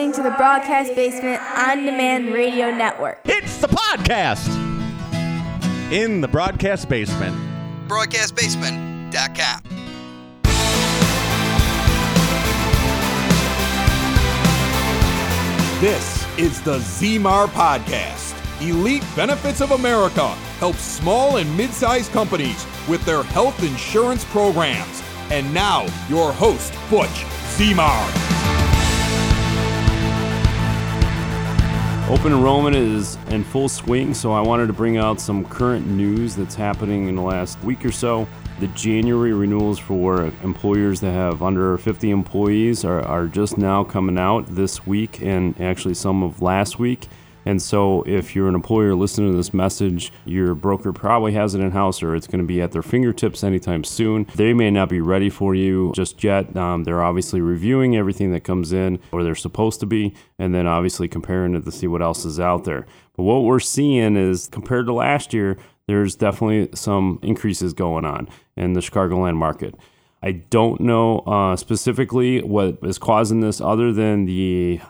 listening to the Broadcast Basement On Demand Radio Network. It's the podcast in the broadcast basement. BroadcastBasement.com. This is the ZMAR Podcast. Elite Benefits of America helps small and mid sized companies with their health insurance programs. And now, your host, Butch ZMAR. Open enrollment is in full swing, so I wanted to bring out some current news that's happening in the last week or so. The January renewals for employers that have under 50 employees are, are just now coming out this week and actually some of last week. And so, if you're an employer listening to this message, your broker probably has it in house or it's going to be at their fingertips anytime soon. They may not be ready for you just yet. Um, they're obviously reviewing everything that comes in, or they're supposed to be, and then obviously comparing it to see what else is out there. But what we're seeing is compared to last year, there's definitely some increases going on in the Chicagoland market. I don't know uh, specifically what is causing this other than the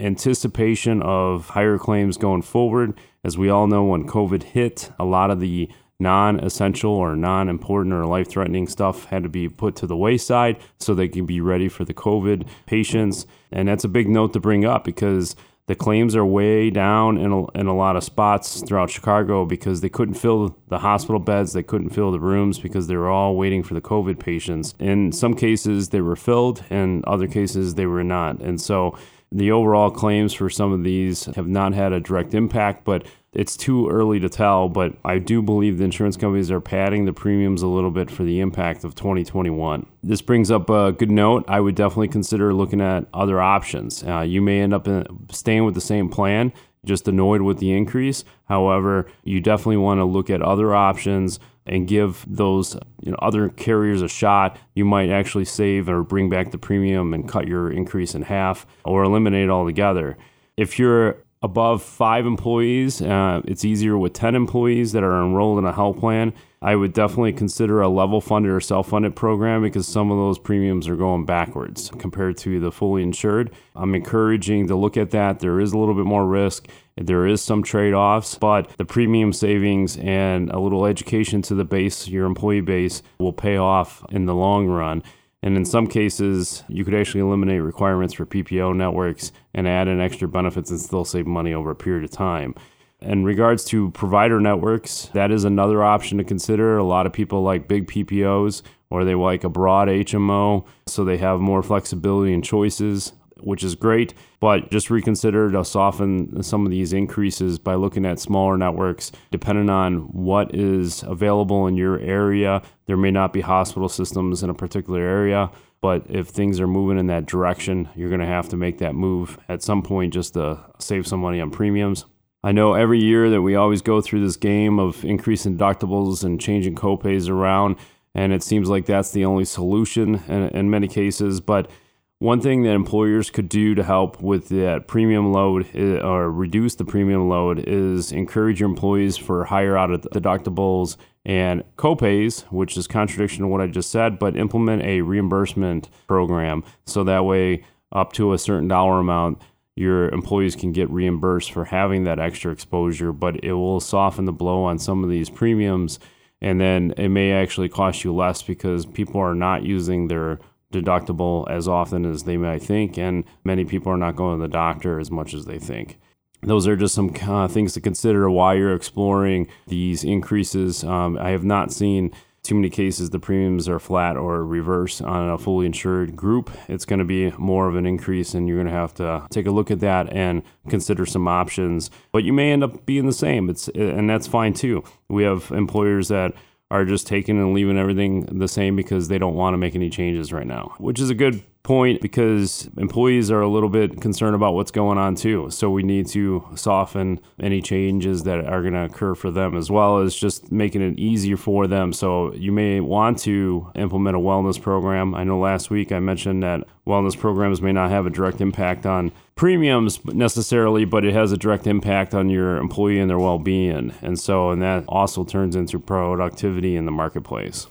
anticipation of higher claims going forward. As we all know, when COVID hit, a lot of the non essential or non important or life threatening stuff had to be put to the wayside so they can be ready for the COVID patients. And that's a big note to bring up because the claims are way down in a, in a lot of spots throughout Chicago because they couldn't fill the hospital beds, they couldn't fill the rooms because they were all waiting for the COVID patients. In some cases, they were filled, in other cases, they were not. And so the overall claims for some of these have not had a direct impact, but it's too early to tell. But I do believe the insurance companies are padding the premiums a little bit for the impact of 2021. This brings up a good note. I would definitely consider looking at other options. Uh, you may end up in, staying with the same plan, just annoyed with the increase. However, you definitely want to look at other options and give those you know, other carriers a shot, you might actually save or bring back the premium and cut your increase in half or eliminate it altogether. If you're above five employees, uh, it's easier with 10 employees that are enrolled in a health plan. I would definitely consider a level funded or self funded program because some of those premiums are going backwards compared to the fully insured. I'm encouraging to look at that. There is a little bit more risk. There is some trade offs, but the premium savings and a little education to the base, your employee base, will pay off in the long run. And in some cases, you could actually eliminate requirements for PPO networks and add in extra benefits and still save money over a period of time. In regards to provider networks, that is another option to consider. A lot of people like big PPOs or they like a broad HMO, so they have more flexibility and choices which is great, but just reconsider to soften some of these increases by looking at smaller networks. Depending on what is available in your area, there may not be hospital systems in a particular area, but if things are moving in that direction, you're going to have to make that move at some point just to save some money on premiums. I know every year that we always go through this game of increasing deductibles and changing copays around, and it seems like that's the only solution in, in many cases, but one thing that employers could do to help with that premium load eh, or reduce the premium load is encourage your employees for higher out of deductibles and copays, which is contradiction to what I just said, but implement a reimbursement program. So that way up to a certain dollar amount your employees can get reimbursed for having that extra exposure, but it will soften the blow on some of these premiums. And then it may actually cost you less because people are not using their deductible as often as they might think, and many people are not going to the doctor as much as they think. Those are just some uh, things to consider while you're exploring these increases. Um, I have not seen too many cases the premiums are flat or reverse on a fully insured group. It's going to be more of an increase, and you're going to have to take a look at that and consider some options. But you may end up being the same. It's and that's fine too. We have employers that are just taking and leaving everything the same because they don't want to make any changes right now, which is a good point because employees are a little bit concerned about what's going on too. So we need to soften any changes that are going to occur for them as well as just making it easier for them. So you may want to implement a wellness program. I know last week I mentioned that wellness programs may not have a direct impact on premiums necessarily, but it has a direct impact on your employee and their well being. And so, and that also turns into productivity in the marketplace.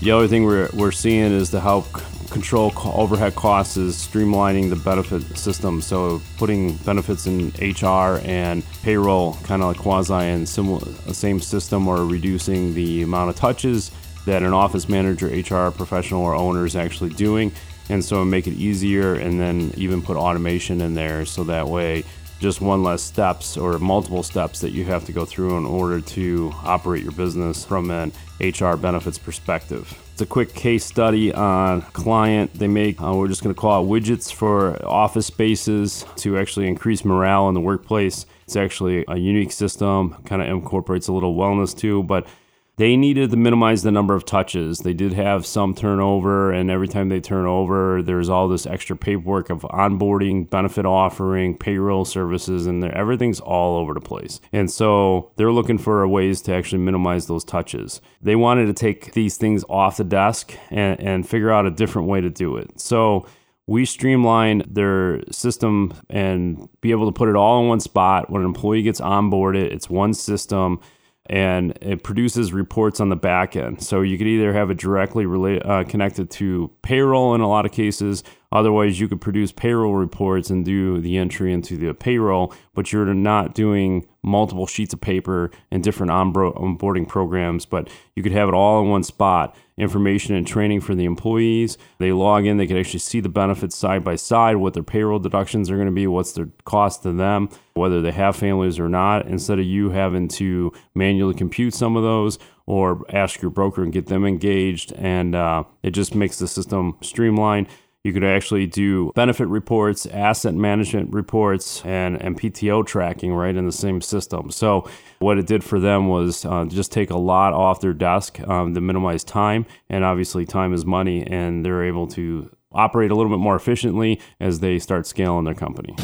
The other thing we're, we're seeing is to help control overhead costs is streamlining the benefit system. So putting benefits in HR and payroll kind of like quasi in similar the uh, same system, or reducing the amount of touches that an office manager, HR professional, or owner is actually doing. And so make it easier, and then even put automation in there, so that way just one less steps or multiple steps that you have to go through in order to operate your business from an HR benefits perspective. It's a quick case study on client. They make, uh, we're just going to call it widgets for office spaces to actually increase morale in the workplace. It's actually a unique system, kind of incorporates a little wellness too, but they needed to minimize the number of touches. They did have some turnover, and every time they turn over, there's all this extra paperwork of onboarding, benefit offering, payroll services, and everything's all over the place. And so they're looking for ways to actually minimize those touches. They wanted to take these things off the desk and, and figure out a different way to do it. So we streamline their system and be able to put it all in one spot. When an employee gets onboarded, it's one system and it produces reports on the back end. So you could either have it directly uh, connected to payroll in a lot of cases. Otherwise, you could produce payroll reports and do the entry into the payroll, but you're not doing multiple sheets of paper and different onboarding programs. But you could have it all in one spot information and training for the employees. They log in, they can actually see the benefits side by side, what their payroll deductions are going to be, what's their cost to them, whether they have families or not, instead of you having to manually compute some of those or ask your broker and get them engaged. And uh, it just makes the system streamlined. You could actually do benefit reports, asset management reports, and, and PTO tracking right in the same system. So, what it did for them was uh, just take a lot off their desk um, to minimize time. And obviously, time is money, and they're able to operate a little bit more efficiently as they start scaling their company.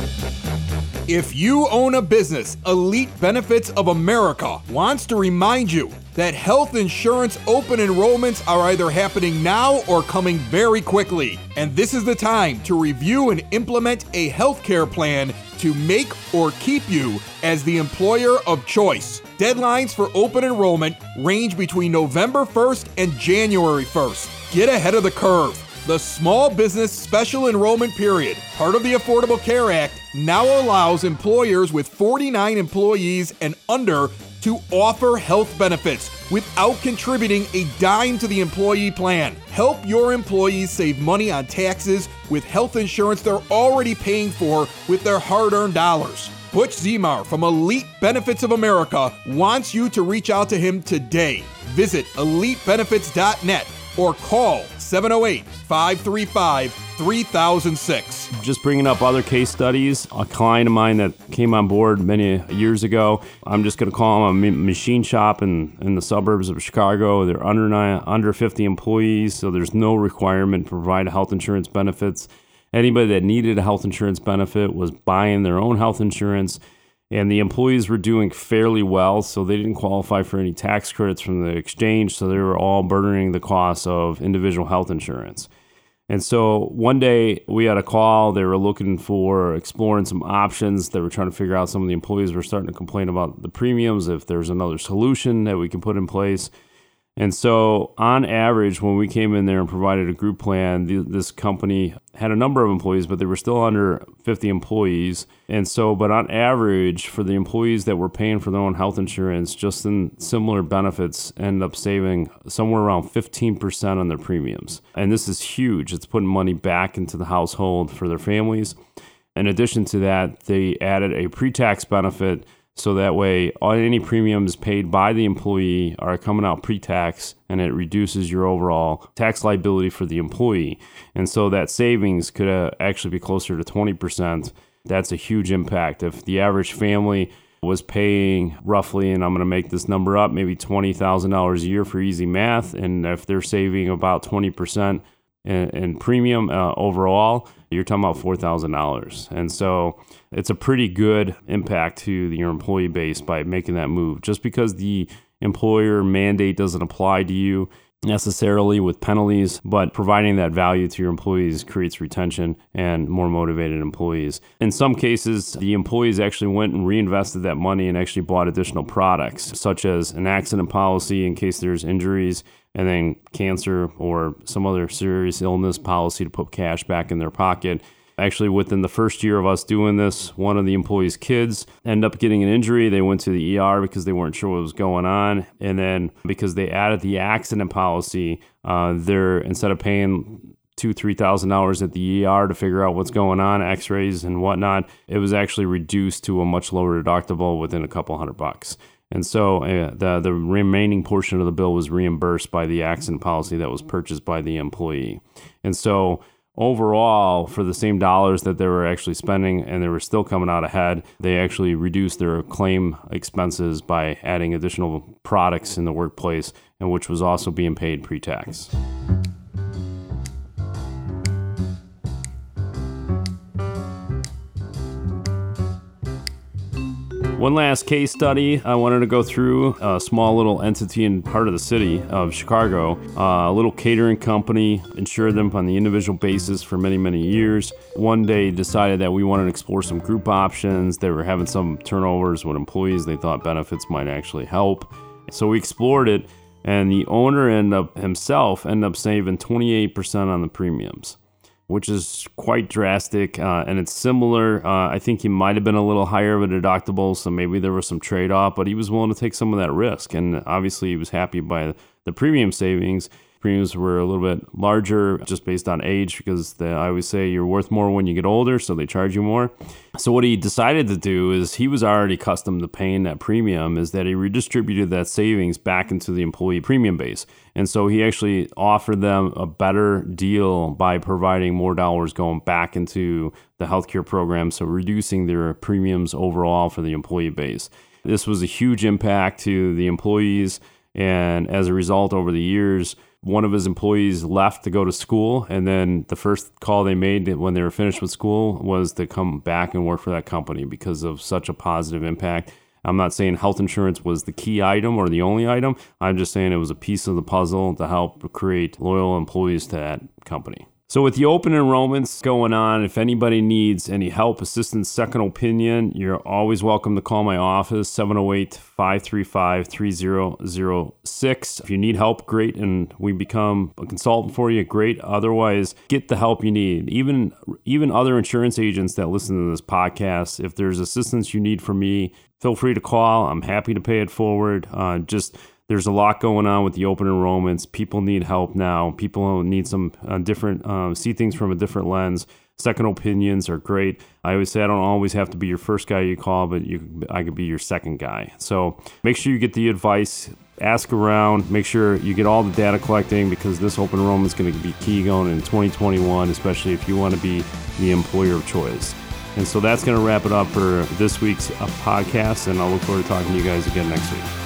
If you own a business, Elite Benefits of America wants to remind you that health insurance open enrollments are either happening now or coming very quickly. And this is the time to review and implement a healthcare plan to make or keep you as the employer of choice. Deadlines for open enrollment range between November 1st and January 1st. Get ahead of the curve. The Small Business Special Enrollment Period, part of the Affordable Care Act, now allows employers with 49 employees and under to offer health benefits without contributing a dime to the employee plan. Help your employees save money on taxes with health insurance they're already paying for with their hard earned dollars. Butch Zimar from Elite Benefits of America wants you to reach out to him today. Visit elitebenefits.net or call 708 535 3006. Just bringing up other case studies. A client of mine that came on board many years ago. I'm just going to call them a machine shop in, in the suburbs of Chicago. They're under under 50 employees, so there's no requirement to provide health insurance benefits. Anybody that needed a health insurance benefit was buying their own health insurance and the employees were doing fairly well, so they didn't qualify for any tax credits from the exchange, so they were all burdening the cost of individual health insurance. And so one day we had a call. They were looking for exploring some options. They were trying to figure out some of the employees were starting to complain about the premiums, if there's another solution that we can put in place. And so, on average, when we came in there and provided a group plan, the, this company had a number of employees, but they were still under 50 employees. And so, but on average, for the employees that were paying for their own health insurance, just in similar benefits, end up saving somewhere around 15% on their premiums. And this is huge. It's putting money back into the household for their families. In addition to that, they added a pre tax benefit so that way, any premiums paid by the employee are coming out pre tax and it reduces your overall tax liability for the employee. And so that savings could uh, actually be closer to 20%. That's a huge impact. If the average family was paying roughly, and I'm going to make this number up, maybe $20,000 a year for easy math, and if they're saving about 20% in, in premium uh, overall, you're talking about mm-hmm. $4,000. And so it's a pretty good impact to your employee base by making that move. Just because the employer mandate doesn't apply to you necessarily with penalties, but providing that value to your employees creates retention and more motivated employees. In some cases, the employees actually went and reinvested that money and actually bought additional products, such as an accident policy in case there's injuries and then cancer or some other serious illness policy to put cash back in their pocket. Actually, within the first year of us doing this, one of the employees' kids ended up getting an injury. They went to the ER because they weren't sure what was going on. And then because they added the accident policy, uh, they're instead of paying two, three thousand dollars at the ER to figure out what's going on, X-rays and whatnot, it was actually reduced to a much lower deductible within a couple hundred bucks. And so uh, the the remaining portion of the bill was reimbursed by the accident policy that was purchased by the employee. And so overall for the same dollars that they were actually spending and they were still coming out ahead they actually reduced their claim expenses by adding additional products in the workplace and which was also being paid pre-tax One last case study I wanted to go through a small little entity in part of the city of Chicago, uh, a little catering company, insured them on the individual basis for many, many years. One day decided that we wanted to explore some group options. They were having some turnovers with employees. They thought benefits might actually help. So we explored it, and the owner ended up himself ended up saving 28% on the premiums which is quite drastic. Uh, and it's similar. Uh, I think he might have been a little higher of a deductible, so maybe there was some trade off, but he was willing to take some of that risk. And obviously, he was happy by the premium savings premiums were a little bit larger just based on age because I always say you're worth more when you get older, so they charge you more. So what he decided to do is he was already accustomed to paying that premium is that he redistributed that savings back into the employee premium base. And so he actually offered them a better deal by providing more dollars going back into the healthcare program, so reducing their premiums overall for the employee base. This was a huge impact to the employees. And as a result, over the years, one of his employees left to go to school and then the first call they made when they were finished with school was to come back and work for that company because of such a positive impact. I'm not saying health insurance was the key item or the only item. I'm just saying it was a piece of the puzzle to help create loyal employees to that company so, with the open enrollments going on, if anybody needs any help, assistance, second opinion, you're always welcome to call my office, 708 535 3006. If you need help, great, and we become a consultant for you, great. Otherwise, get the help you need. Even, even other insurance agents that listen to this podcast, if there's assistance you need from me, feel free to call. I'm happy to pay it forward. Uh, just there's a lot going on with the open enrollments. People need help now. People need some uh, different, uh, see things from a different lens. Second opinions are great. I always say I don't always have to be your first guy you call, but you, I could be your second guy. So make sure you get the advice, ask around, make sure you get all the data collecting because this open enrollment is going to be key going in 2021, especially if you want to be the employer of choice. And so that's going to wrap it up for this week's uh, podcast, and I'll look forward to talking to you guys again next week.